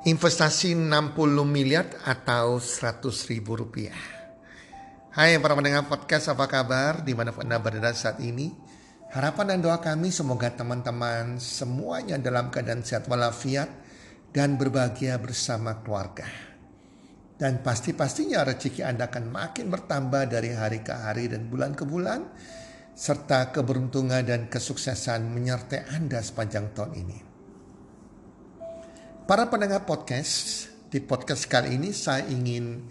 investasi 60 miliar atau 100 ribu rupiah. Hai para pendengar podcast apa kabar mana Anda berada saat ini. Harapan dan doa kami semoga teman-teman semuanya dalam keadaan sehat walafiat dan berbahagia bersama keluarga. Dan pasti-pastinya rezeki Anda akan makin bertambah dari hari ke hari dan bulan ke bulan. Serta keberuntungan dan kesuksesan menyertai Anda sepanjang tahun ini. Para pendengar podcast, di podcast kali ini saya ingin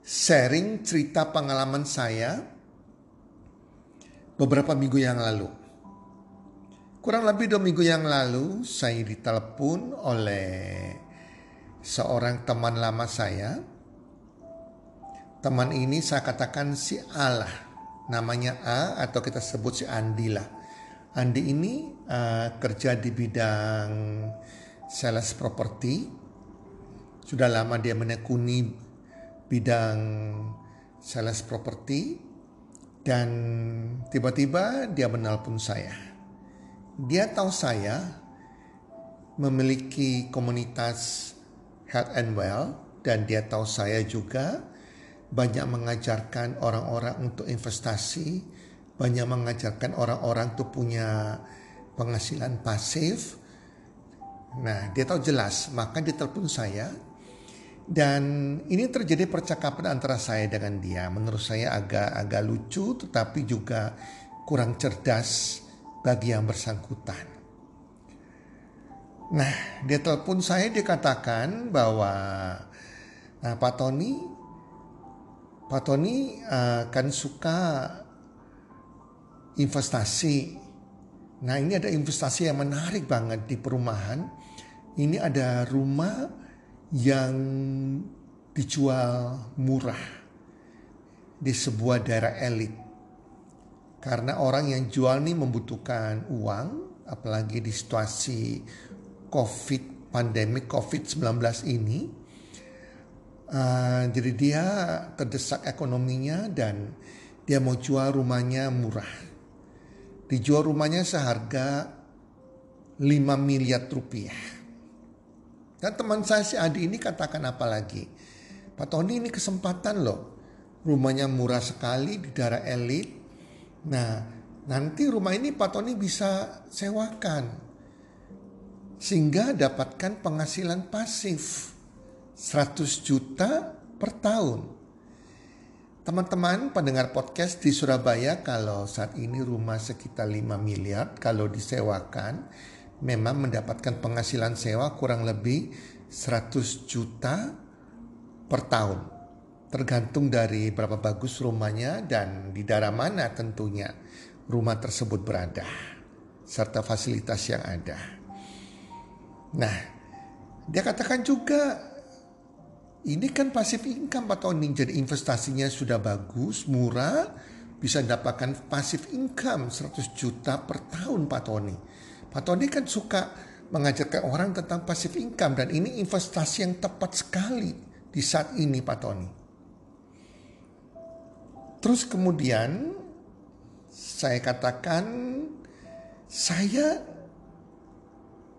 sharing cerita pengalaman saya beberapa minggu yang lalu. Kurang lebih dua minggu yang lalu saya ditelepon oleh seorang teman lama saya. Teman ini saya katakan si Allah, namanya A atau kita sebut si Andi lah. Andi ini uh, kerja di bidang sales properti. Sudah lama dia menekuni bidang sales properti dan tiba-tiba dia menelpon saya. Dia tahu saya memiliki komunitas health and well dan dia tahu saya juga banyak mengajarkan orang-orang untuk investasi, banyak mengajarkan orang-orang untuk punya penghasilan pasif Nah, dia tahu jelas, maka dia telepon saya. Dan ini terjadi percakapan antara saya dengan dia. Menurut saya agak agak lucu, tetapi juga kurang cerdas bagi yang bersangkutan. Nah, dia telepon saya, dia katakan bahwa nah, Pak Tony, Pak Tony uh, suka investasi. Nah, ini ada investasi yang menarik banget di perumahan ini ada rumah yang dijual murah di sebuah daerah elit. Karena orang yang jual ini membutuhkan uang, apalagi di situasi COVID, pandemi COVID-19 ini. Uh, jadi dia terdesak ekonominya dan dia mau jual rumahnya murah. Dijual rumahnya seharga 5 miliar rupiah. Dan teman saya si Adi ini katakan apa lagi? Pak Tony ini kesempatan loh. Rumahnya murah sekali di daerah elit. Nah nanti rumah ini Pak Tony bisa sewakan. Sehingga dapatkan penghasilan pasif. 100 juta per tahun. Teman-teman pendengar podcast di Surabaya kalau saat ini rumah sekitar 5 miliar kalau disewakan memang mendapatkan penghasilan sewa kurang lebih 100 juta per tahun. Tergantung dari berapa bagus rumahnya dan di daerah mana tentunya rumah tersebut berada. Serta fasilitas yang ada. Nah, dia katakan juga ini kan pasif income Pak Tony. Jadi investasinya sudah bagus, murah, bisa mendapatkan pasif income 100 juta per tahun Pak Tony. Pak Tony kan suka mengajarkan orang tentang passive income dan ini investasi yang tepat sekali di saat ini Pak Tony. Terus kemudian saya katakan saya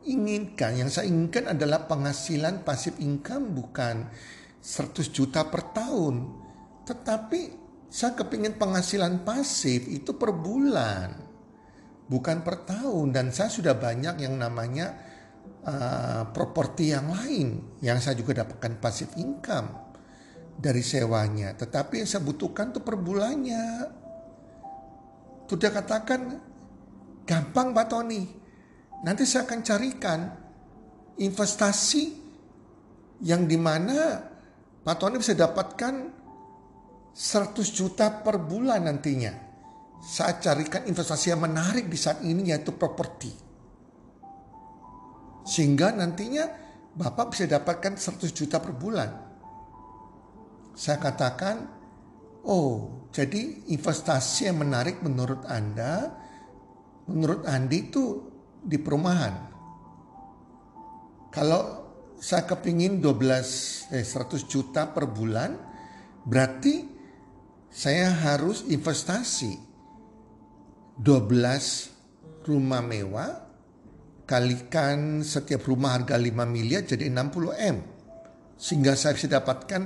inginkan, yang saya inginkan adalah penghasilan pasif income bukan 100 juta per tahun. Tetapi saya kepingin penghasilan pasif itu per bulan bukan per tahun dan saya sudah banyak yang namanya uh, properti yang lain yang saya juga dapatkan pasif income dari sewanya. Tetapi yang saya butuhkan tuh per bulannya. Sudah katakan gampang Pak Tony. Nanti saya akan carikan investasi yang di mana Pak Tony bisa dapatkan 100 juta per bulan nantinya saya carikan investasi yang menarik di saat ini yaitu properti. Sehingga nantinya Bapak bisa dapatkan 100 juta per bulan. Saya katakan, oh jadi investasi yang menarik menurut Anda, menurut Andi itu di perumahan. Kalau saya kepingin 12, eh, 100 juta per bulan, berarti saya harus investasi 12 rumah mewah kalikan setiap rumah harga 5 miliar jadi 60 M. Sehingga saya bisa dapatkan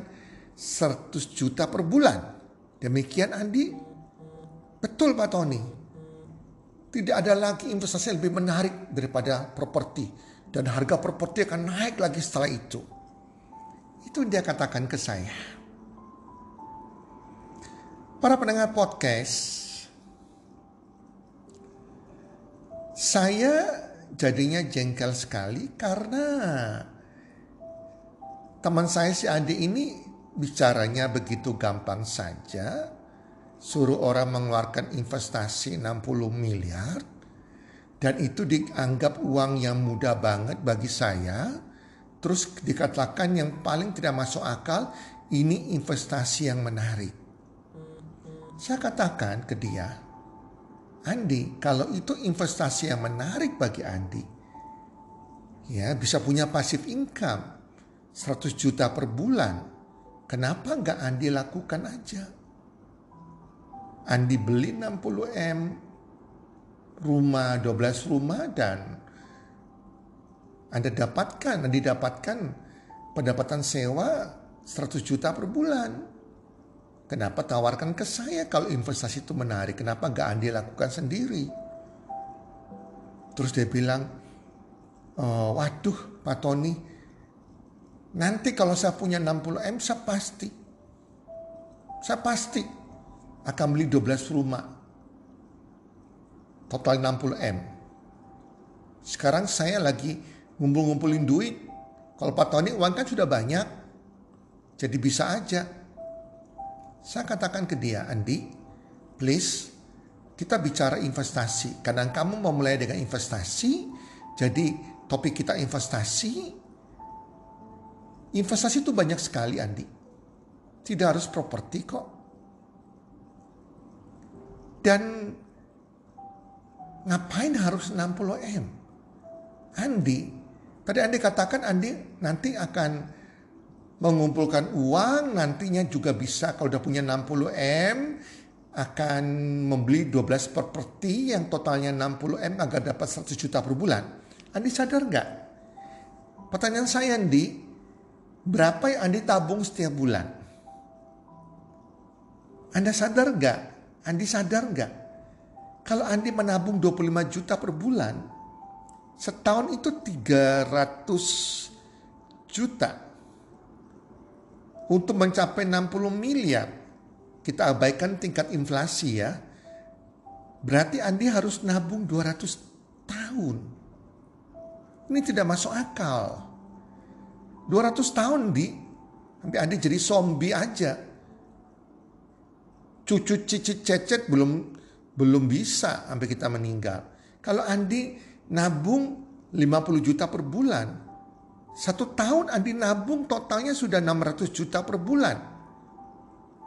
100 juta per bulan. Demikian Andi. Betul Pak Tony. Tidak ada lagi investasi lebih menarik daripada properti. Dan harga properti akan naik lagi setelah itu. Itu dia katakan ke saya. Para pendengar podcast, saya jadinya jengkel sekali karena teman saya si Adi ini bicaranya begitu gampang saja. Suruh orang mengeluarkan investasi 60 miliar. Dan itu dianggap uang yang mudah banget bagi saya. Terus dikatakan yang paling tidak masuk akal ini investasi yang menarik. Saya katakan ke dia, Andi, kalau itu investasi yang menarik bagi Andi, ya bisa punya pasif income 100 juta per bulan. Kenapa nggak Andi lakukan aja? Andi beli 60 M rumah 12 rumah dan Anda dapatkan, Andi dapatkan pendapatan sewa 100 juta per bulan. Kenapa tawarkan ke saya kalau investasi itu menarik? Kenapa gak Andi lakukan sendiri? Terus dia bilang, oh, waduh Pak Tony, nanti kalau saya punya 60 M saya pasti, saya pasti akan beli 12 rumah. Total 60 M. Sekarang saya lagi ngumpul-ngumpulin duit. Kalau Pak Tony uang kan sudah banyak. Jadi bisa aja saya katakan ke dia, Andi, please kita bicara investasi. Kadang kamu mau mulai dengan investasi, jadi topik kita investasi. Investasi itu banyak sekali, Andi. Tidak harus properti kok. Dan ngapain harus 60 M? Andi, tadi Andi katakan Andi nanti akan mengumpulkan uang nantinya juga bisa kalau udah punya 60 M akan membeli 12 properti yang totalnya 60 M agar dapat 100 juta per bulan. Andi sadar nggak? Pertanyaan saya Andi, berapa yang Andi tabung setiap bulan? Anda sadar nggak? Andi sadar nggak? Kalau Andi menabung 25 juta per bulan, setahun itu 300 juta untuk mencapai 60 miliar, kita abaikan tingkat inflasi ya. Berarti Andi harus nabung 200 tahun. Ini tidak masuk akal. 200 tahun di sampai Andi jadi zombie aja. Cucu cicit cecet belum belum bisa sampai kita meninggal. Kalau Andi nabung 50 juta per bulan, satu tahun Andi nabung totalnya sudah 600 juta per bulan.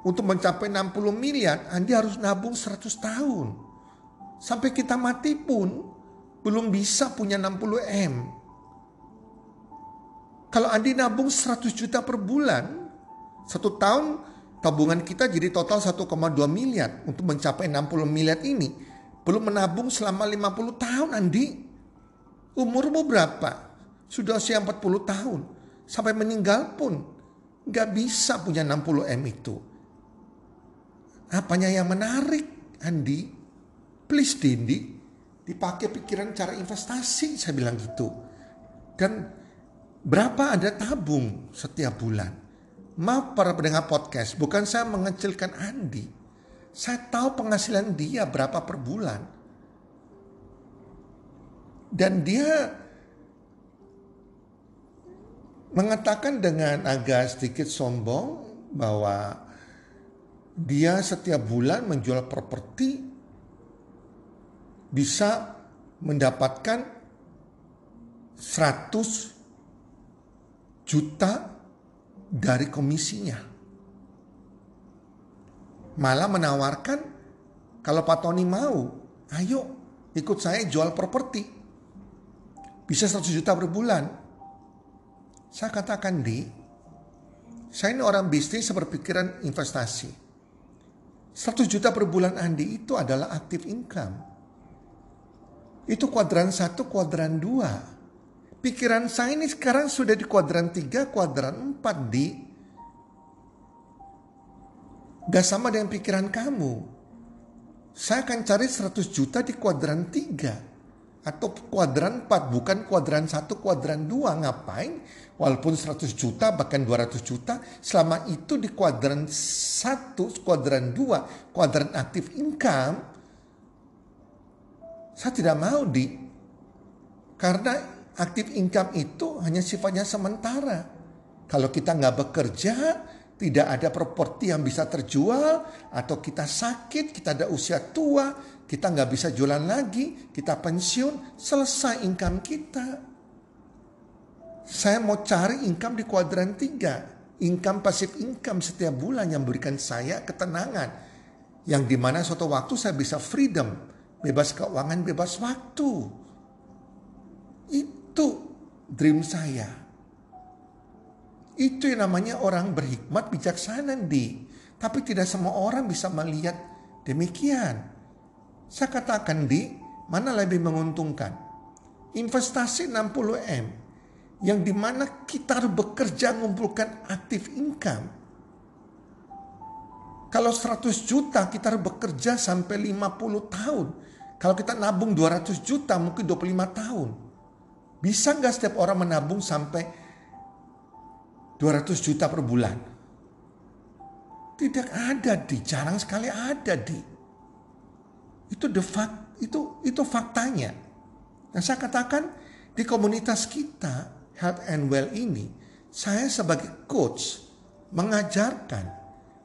Untuk mencapai 60 miliar Andi harus nabung 100 tahun. Sampai kita mati pun belum bisa punya 60 M. Kalau Andi nabung 100 juta per bulan, satu tahun tabungan kita jadi total 1,2 miliar untuk mencapai 60 miliar ini. Belum menabung selama 50 tahun Andi. Umurmu berapa? Sudah usia 40 tahun. Sampai meninggal pun gak bisa punya 60 M itu. Apanya yang menarik Andi? Please Dindi. Dipakai pikiran cara investasi saya bilang gitu. Dan berapa ada tabung setiap bulan? Maaf para pendengar podcast, bukan saya mengecilkan Andi. Saya tahu penghasilan dia berapa per bulan. Dan dia mengatakan dengan agak sedikit sombong bahwa dia setiap bulan menjual properti bisa mendapatkan 100 juta dari komisinya. Malah menawarkan kalau Pak Tony mau, ayo ikut saya jual properti. Bisa 100 juta per bulan saya katakan di, saya ini orang bisnis berpikiran investasi. 100 juta per bulan Andi itu adalah aktif income. Itu kuadran satu, kuadran dua. Pikiran saya ini sekarang sudah di kuadran tiga, kuadran empat di. Gak sama dengan pikiran kamu. Saya akan cari 100 juta di kuadran tiga atau kuadran 4 bukan kuadran 1 kuadran 2 ngapain? Walaupun 100 juta bahkan 200 juta selama itu di kuadran 1 kuadran 2 kuadran aktif income saya tidak mau di. Karena aktif income itu hanya sifatnya sementara. Kalau kita nggak bekerja tidak ada properti yang bisa terjual atau kita sakit kita ada usia tua kita nggak bisa jualan lagi, kita pensiun, selesai income kita. Saya mau cari income di kuadran tiga, income pasif income setiap bulan yang memberikan saya ketenangan. Yang di mana suatu waktu saya bisa freedom, bebas keuangan, bebas waktu. Itu dream saya. Itu yang namanya orang berhikmat bijaksana di. Tapi tidak semua orang bisa melihat demikian. Saya katakan di mana lebih menguntungkan? Investasi 60M yang di mana kita harus bekerja mengumpulkan aktif income. Kalau 100 juta kita harus bekerja sampai 50 tahun. Kalau kita nabung 200 juta mungkin 25 tahun. Bisa nggak setiap orang menabung sampai 200 juta per bulan? Tidak ada di, jarang sekali ada di. Itu the fact, itu itu faktanya. Nah, saya katakan di komunitas kita Health and Well ini, saya sebagai coach mengajarkan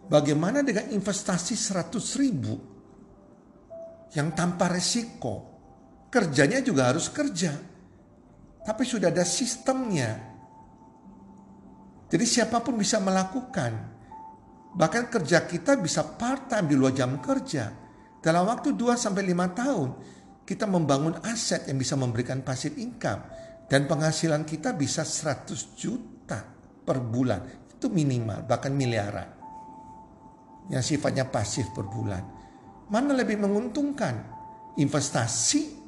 bagaimana dengan investasi 100 ribu yang tanpa resiko. Kerjanya juga harus kerja. Tapi sudah ada sistemnya. Jadi siapa pun bisa melakukan. Bahkan kerja kita bisa part time di luar jam kerja. Dalam waktu 2 sampai 5 tahun kita membangun aset yang bisa memberikan pasif income dan penghasilan kita bisa 100 juta per bulan. Itu minimal bahkan miliaran. Yang sifatnya pasif per bulan. Mana lebih menguntungkan? Investasi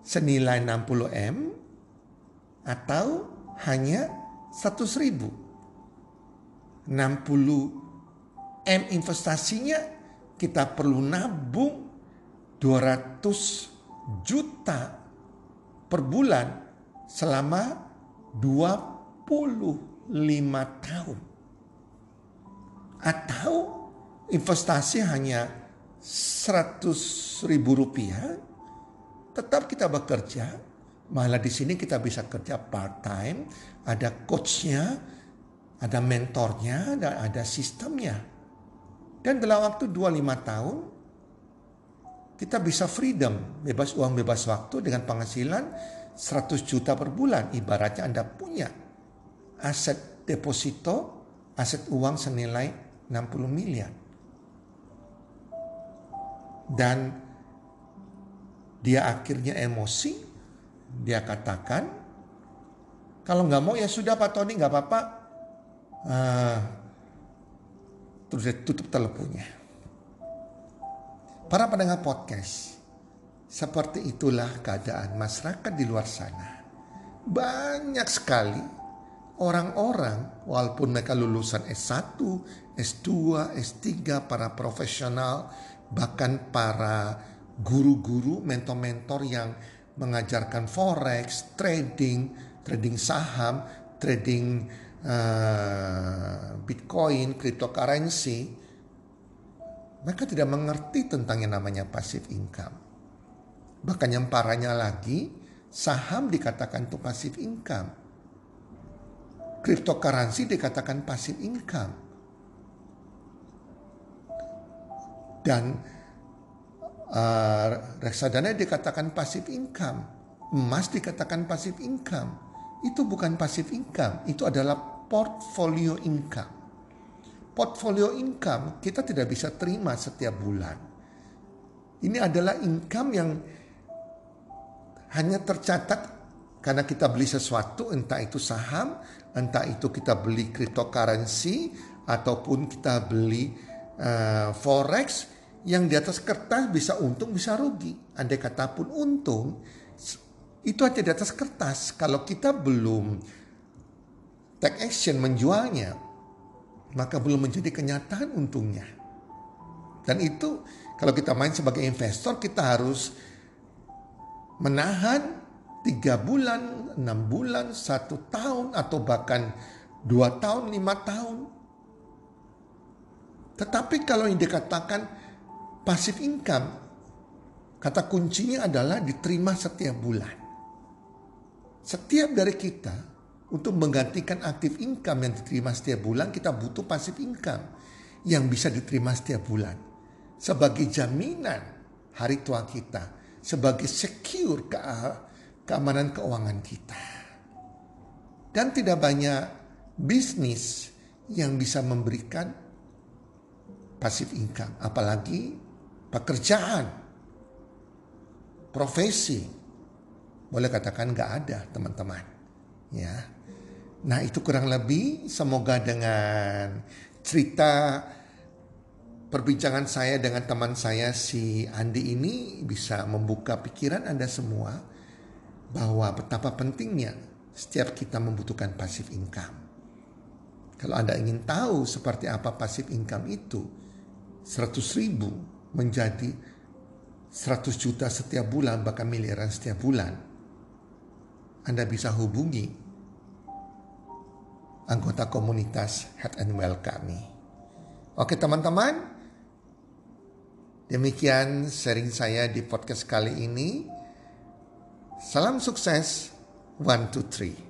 senilai 60M atau hanya 100 ribu. 60 M investasinya kita perlu nabung 200 juta per bulan selama 25 tahun. Atau investasi hanya 100 ribu rupiah, tetap kita bekerja, malah di sini kita bisa kerja part time, ada coachnya, ada mentornya, ada, ada sistemnya. Dan dalam waktu 25 tahun kita bisa freedom, bebas uang, bebas waktu dengan penghasilan 100 juta per bulan. Ibaratnya Anda punya aset deposito, aset uang senilai 60 miliar. Dan dia akhirnya emosi, dia katakan, kalau nggak mau ya sudah Pak Tony nggak apa-apa. Uh, terus dia tutup teleponnya. Para pendengar podcast, seperti itulah keadaan masyarakat di luar sana. Banyak sekali orang-orang walaupun mereka lulusan S1, S2, S3, para profesional, bahkan para guru-guru, mentor-mentor yang mengajarkan forex, trading, trading saham, trading uh, Bitcoin, cryptocurrency, mereka tidak mengerti tentang yang namanya passive income. Bahkan yang parahnya lagi, saham dikatakan itu passive income. Cryptocurrency dikatakan passive income. Dan uh, reksadana dikatakan passive income. Emas dikatakan passive income itu bukan passive income, itu adalah portfolio income. Portfolio income kita tidak bisa terima setiap bulan. Ini adalah income yang hanya tercatat karena kita beli sesuatu, entah itu saham, entah itu kita beli cryptocurrency, ataupun kita beli uh, forex yang di atas kertas bisa untung bisa rugi. Andai kata pun untung, itu aja di atas kertas. Kalau kita belum take action menjualnya, maka belum menjadi kenyataan untungnya. Dan itu kalau kita main sebagai investor kita harus menahan tiga bulan, enam bulan, satu tahun atau bahkan dua tahun, lima tahun. Tetapi kalau yang dikatakan pasif income, kata kuncinya adalah diterima setiap bulan. Setiap dari kita untuk menggantikan aktif income yang diterima setiap bulan, kita butuh pasif income yang bisa diterima setiap bulan. Sebagai jaminan hari tua kita, sebagai secure ke keamanan keuangan kita. Dan tidak banyak bisnis yang bisa memberikan pasif income, apalagi pekerjaan, profesi. Boleh katakan nggak ada teman-teman. Ya, nah itu kurang lebih semoga dengan cerita perbincangan saya dengan teman saya si Andi ini bisa membuka pikiran Anda semua bahwa betapa pentingnya setiap kita membutuhkan pasif income. Kalau Anda ingin tahu seperti apa pasif income itu, 100 ribu menjadi 100 juta setiap bulan, bahkan miliaran setiap bulan. Anda bisa hubungi anggota komunitas Head and Well kami. Oke teman-teman, demikian sharing saya di podcast kali ini. Salam sukses, one, two, three.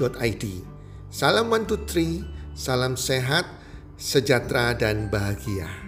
healthcommunity.id. Salam one two three. Salam sehat, sejahtera, dan bahagia.